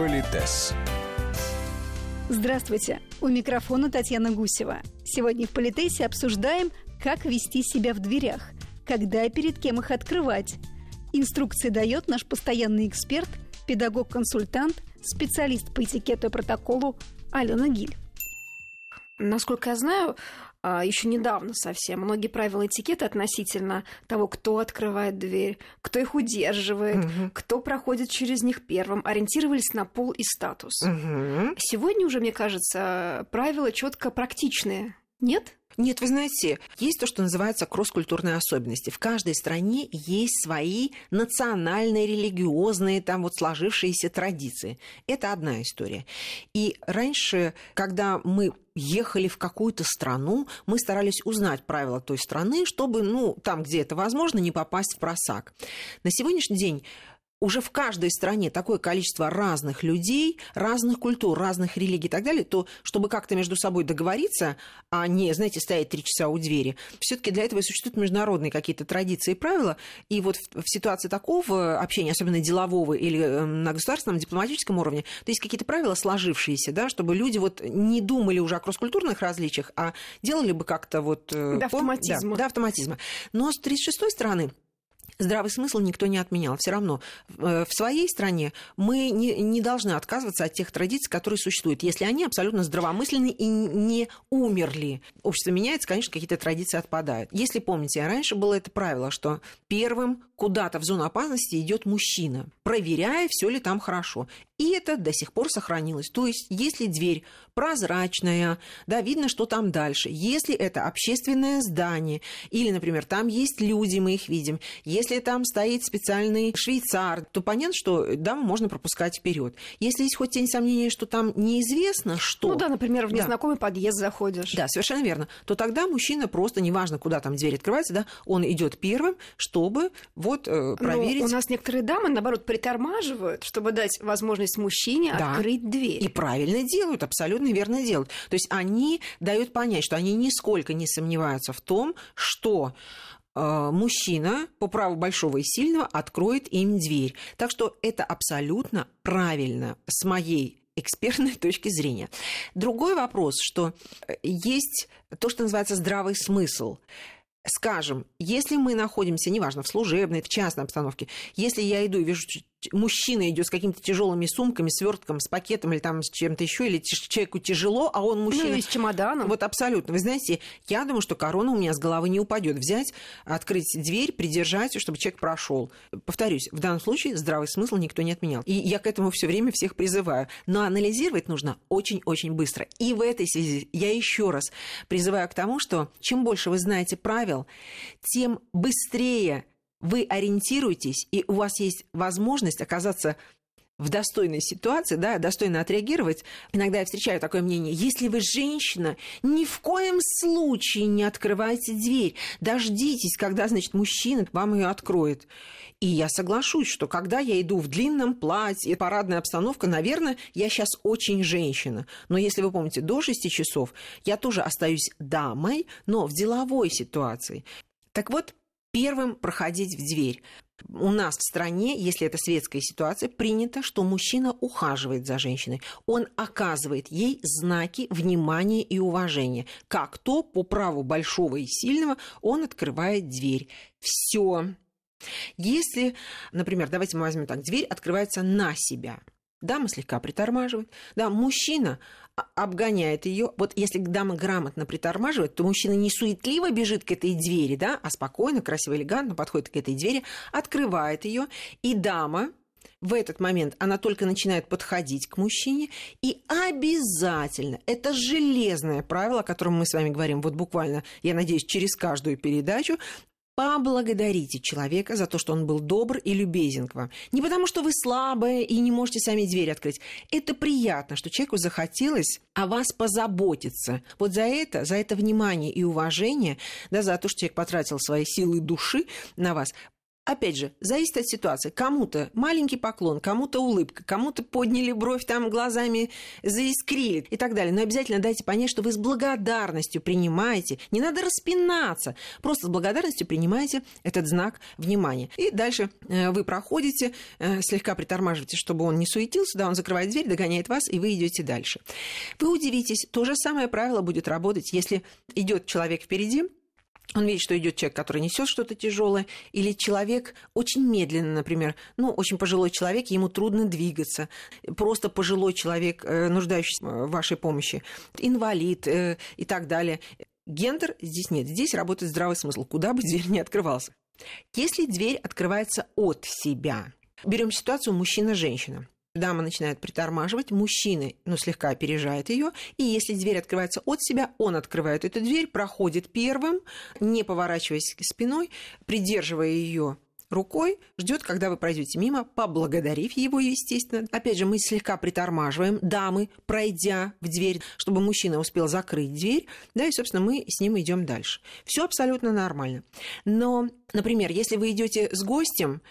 Политес. Здравствуйте! У микрофона Татьяна Гусева. Сегодня в Политесе обсуждаем, как вести себя в дверях, когда и перед кем их открывать. Инструкции дает наш постоянный эксперт, педагог-консультант, специалист по этикету и протоколу Алена Гиль. Насколько я знаю, еще недавно совсем многие правила этикета относительно того, кто открывает дверь, кто их удерживает, угу. кто проходит через них первым, ориентировались на пол и статус. Угу. Сегодня уже, мне кажется, правила четко практичные. Нет? Нет, вы знаете, есть то, что называется кросс-культурные особенности. В каждой стране есть свои национальные, религиозные, там вот сложившиеся традиции. Это одна история. И раньше, когда мы ехали в какую-то страну, мы старались узнать правила той страны, чтобы, ну, там, где это возможно, не попасть в просак. На сегодняшний день уже в каждой стране такое количество разных людей, разных культур, разных религий и так далее, то чтобы как-то между собой договориться, а не, знаете, стоять три часа у двери, все таки для этого существуют международные какие-то традиции и правила. И вот в, в ситуации такого общения, особенно делового или эм, на государственном дипломатическом уровне, то есть какие-то правила сложившиеся, да, чтобы люди вот не думали уже о кросс-культурных различиях, а делали бы как-то вот... Э, до автоматизма. Да, до автоматизма. Но с 36-й стороны здравый смысл никто не отменял. Все равно э, в своей стране мы не, не должны отказываться от тех традиций, которые существуют, если они абсолютно здравомысленны и не умерли. Общество меняется, конечно, какие-то традиции отпадают. Если помните, раньше было это правило, что первым куда-то в зону опасности идет мужчина, проверяя, все ли там хорошо. И это до сих пор сохранилось. То есть, если дверь прозрачная, да, видно, что там дальше. Если это общественное здание, или, например, там есть люди, мы их видим, если там стоит специальный швейцар, то понятно, что даму можно пропускать вперед. Если есть хоть тень сомнения, что там неизвестно, что... Ну да, например, в незнакомый да. подъезд заходишь. Да, совершенно верно. То тогда мужчина просто, неважно, куда там дверь открывается, да, он идет первым, чтобы вот э, проверить... Но у нас некоторые дамы, наоборот, притормаживают, чтобы дать возможность возможность мужчине да. открыть дверь. И правильно делают, абсолютно верно делают. То есть они дают понять, что они нисколько не сомневаются в том, что э, мужчина по праву большого и сильного откроет им дверь. Так что это абсолютно правильно с моей экспертной точки зрения. Другой вопрос, что э, есть то, что называется здравый смысл. Скажем, если мы находимся, неважно, в служебной, в частной обстановке, если я иду и вижу мужчина идет с какими-то тяжелыми сумками, свертком, с пакетом или там с чем-то еще, или человеку тяжело, а он мужчина. Ну, с чемоданом. Вот абсолютно. Вы знаете, я думаю, что корона у меня с головы не упадет. Взять, открыть дверь, придержать, чтобы человек прошел. Повторюсь, в данном случае здравый смысл никто не отменял. И я к этому все время всех призываю. Но анализировать нужно очень-очень быстро. И в этой связи я еще раз призываю к тому, что чем больше вы знаете правил, тем быстрее вы ориентируетесь, и у вас есть возможность оказаться в достойной ситуации, да, достойно отреагировать. Иногда я встречаю такое мнение. Если вы женщина, ни в коем случае не открывайте дверь. Дождитесь, когда, значит, мужчина вам ее откроет. И я соглашусь, что когда я иду в длинном платье, парадная обстановка, наверное, я сейчас очень женщина. Но если вы помните, до 6 часов я тоже остаюсь дамой, но в деловой ситуации. Так вот, первым проходить в дверь. У нас в стране, если это светская ситуация, принято, что мужчина ухаживает за женщиной. Он оказывает ей знаки внимания и уважения. Как то по праву большого и сильного он открывает дверь. Все. Если, например, давайте мы возьмем так, дверь открывается на себя. Дама слегка притормаживает. Да, мужчина обгоняет ее. Вот если дама грамотно притормаживает, то мужчина не суетливо бежит к этой двери, да, а спокойно, красиво, элегантно подходит к этой двери, открывает ее, и дама в этот момент она только начинает подходить к мужчине, и обязательно, это железное правило, о котором мы с вами говорим вот буквально, я надеюсь, через каждую передачу, поблагодарите человека за то, что он был добр и любезен к вам. Не потому, что вы слабая и не можете сами дверь открыть. Это приятно, что человеку захотелось о вас позаботиться. Вот за это, за это внимание и уважение, да, за то, что человек потратил свои силы души на вас, опять же, зависит от ситуации. Кому-то маленький поклон, кому-то улыбка, кому-то подняли бровь, там глазами заискрили и так далее. Но обязательно дайте понять, что вы с благодарностью принимаете. Не надо распинаться. Просто с благодарностью принимаете этот знак внимания. И дальше э, вы проходите, э, слегка притормаживаете, чтобы он не суетился, да, он закрывает дверь, догоняет вас, и вы идете дальше. Вы удивитесь, то же самое правило будет работать, если идет человек впереди, он видит, что идет человек, который несет что-то тяжелое, или человек очень медленно, например, ну, очень пожилой человек, ему трудно двигаться, просто пожилой человек, э, нуждающийся в вашей помощи, инвалид э, и так далее. Гендер здесь нет, здесь работает здравый смысл, куда бы дверь не открывался. Если дверь открывается от себя, берем ситуацию мужчина-женщина дама начинает притормаживать, мужчина, ну, слегка опережает ее, и если дверь открывается от себя, он открывает эту дверь, проходит первым, не поворачиваясь спиной, придерживая ее рукой, ждет, когда вы пройдете мимо, поблагодарив его, естественно. Опять же, мы слегка притормаживаем дамы, пройдя в дверь, чтобы мужчина успел закрыть дверь, да, и, собственно, мы с ним идем дальше. Все абсолютно нормально. Но, например, если вы идете с гостем,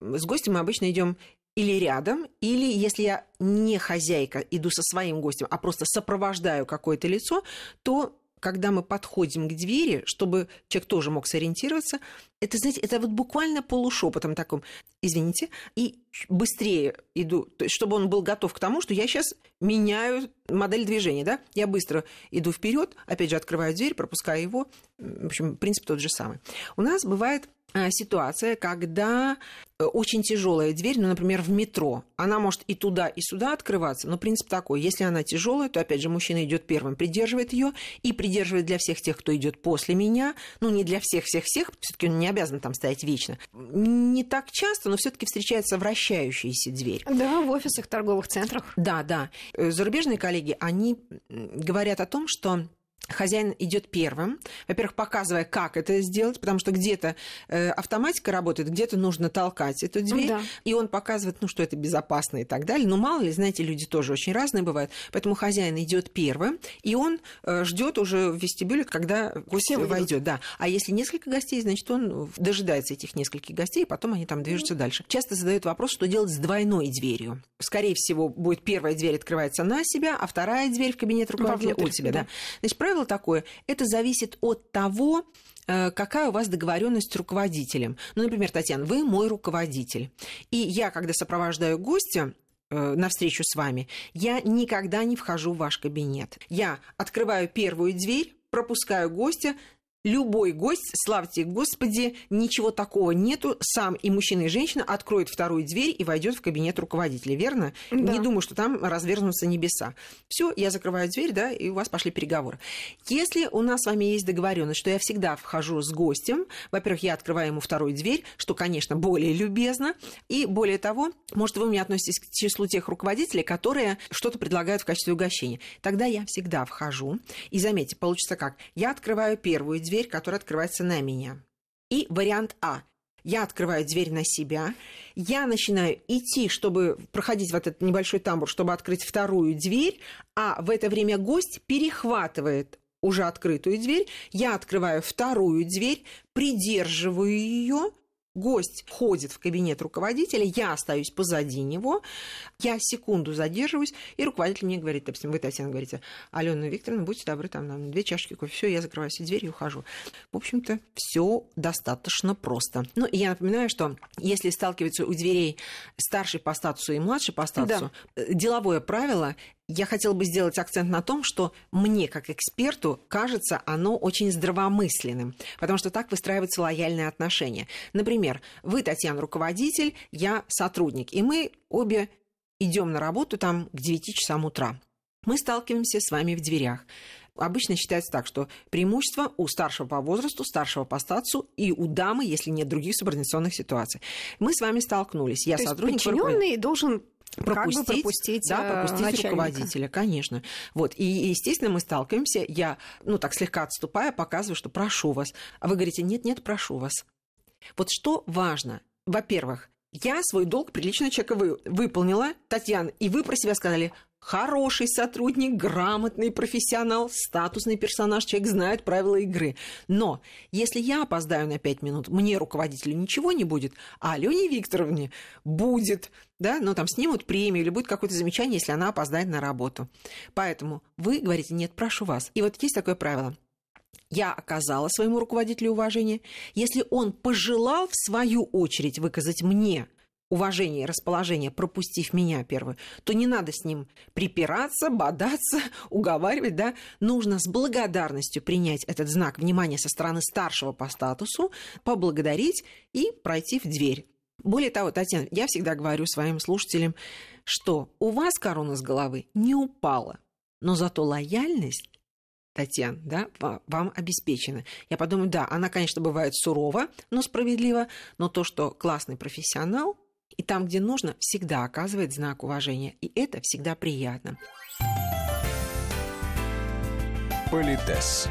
с гостем мы обычно идем или рядом, или если я не хозяйка, иду со своим гостем, а просто сопровождаю какое-то лицо, то когда мы подходим к двери, чтобы человек тоже мог сориентироваться, это, знаете, это вот буквально полушепотом таком, извините, и быстрее иду, то есть, чтобы он был готов к тому, что я сейчас меняю модель движения, да, я быстро иду вперед, опять же, открываю дверь, пропускаю его, в общем, принцип тот же самый. У нас бывает ситуация, когда э, очень тяжелая дверь, ну, например, в метро, она может и туда, и сюда открываться, но принцип такой, если она тяжелая, то, опять же, мужчина идет первым, придерживает ее и придерживает для всех тех, кто идет после меня, ну, не для всех-всех-всех, все-таки он не обязан там стоять вечно. Не так часто, но все-таки встречается вращающаяся дверь. Да, в офисах, торговых центрах. Да, да. Э, зарубежные коллеги, они говорят о том, что хозяин идет первым, во-первых, показывая, как это сделать, потому что где-то э, автоматика работает, где-то нужно толкать эту дверь, да. и он показывает, ну, что это безопасно и так далее. Но мало ли, знаете, люди тоже очень разные бывают, поэтому хозяин идет первым, и он э, ждет уже в вестибюле, когда гость войдет, да. А если несколько гостей, значит, он дожидается этих нескольких гостей, и потом они там движутся mm. дальше. Часто задают вопрос, что делать с двойной дверью. Скорее всего, будет первая дверь открывается на себя, а вторая дверь в кабинет руководителя от себя, да. да. Значит, правило такое, это зависит от того, э, какая у вас договоренность с руководителем. Ну, например, Татьяна, вы мой руководитель. И я, когда сопровождаю гостя, э, на встречу с вами, я никогда не вхожу в ваш кабинет. Я открываю первую дверь, пропускаю гостя, Любой гость, славьте Господи, ничего такого нету, сам и мужчина, и женщина откроет вторую дверь и войдет в кабинет руководителя, верно? Да. Не думаю, что там развернутся небеса. Все, я закрываю дверь, да, и у вас пошли переговоры. Если у нас с вами есть договоренность, что я всегда вхожу с гостем, во-первых, я открываю ему вторую дверь, что, конечно, более любезно, и более того, может, вы мне относитесь к числу тех руководителей, которые что-то предлагают в качестве угощения. Тогда я всегда вхожу, и заметьте, получится как? Я открываю первую дверь, дверь, которая открывается на меня. И вариант А. Я открываю дверь на себя, я начинаю идти, чтобы проходить в этот небольшой тамбур, чтобы открыть вторую дверь, а в это время гость перехватывает уже открытую дверь, я открываю вторую дверь, придерживаю ее, гость входит в кабинет руководителя, я остаюсь позади него, я секунду задерживаюсь, и руководитель мне говорит, допустим, вы, Татьяна, говорите, Алена Викторовна, будьте добры, там, нам две чашки кофе, все, я закрываю все двери и ухожу. В общем-то, все достаточно просто. Ну, и я напоминаю, что если сталкиваются у дверей старший по статусу и младший по статусу, да. Э, деловое правило я хотела бы сделать акцент на том, что мне, как эксперту, кажется оно очень здравомысленным, потому что так выстраиваются лояльные отношения. Например, вы, Татьяна, руководитель, я сотрудник, и мы обе идем на работу там к 9 часам утра. Мы сталкиваемся с вами в дверях. Обычно считается так, что преимущество у старшего по возрасту, старшего по статусу и у дамы, если нет других субординационных ситуаций. Мы с вами столкнулись. Я То сотрудник. Подчиненный должен пропустить, как бы пропустить, да, э, пропустить начальника. руководителя, конечно. Вот. И, естественно, мы сталкиваемся, я, ну, так слегка отступая, показываю, что прошу вас. А вы говорите, нет-нет, прошу вас. Вот что важно? Во-первых, я свой долг приличного человека вы, выполнила, Татьяна, и вы про себя сказали, хороший сотрудник, грамотный профессионал, статусный персонаж, человек знает правила игры. Но если я опоздаю на 5 минут, мне, руководителю, ничего не будет, а Алене Викторовне будет, да, ну там снимут премию или будет какое-то замечание, если она опоздает на работу. Поэтому вы говорите, нет, прошу вас. И вот есть такое правило. Я оказала своему руководителю уважение. Если он пожелал, в свою очередь, выказать мне уважение и расположение, пропустив меня первую, то не надо с ним припираться, бодаться, уговаривать, да. Нужно с благодарностью принять этот знак внимания со стороны старшего по статусу, поблагодарить и пройти в дверь. Более того, Татьяна, я всегда говорю своим слушателям, что у вас корона с головы не упала, но зато лояльность Татьяна, да, вам обеспечена. Я подумаю, да, она, конечно, бывает сурова, но справедлива, но то, что классный профессионал, и там, где нужно, всегда оказывает знак уважения. И это всегда приятно. Политес.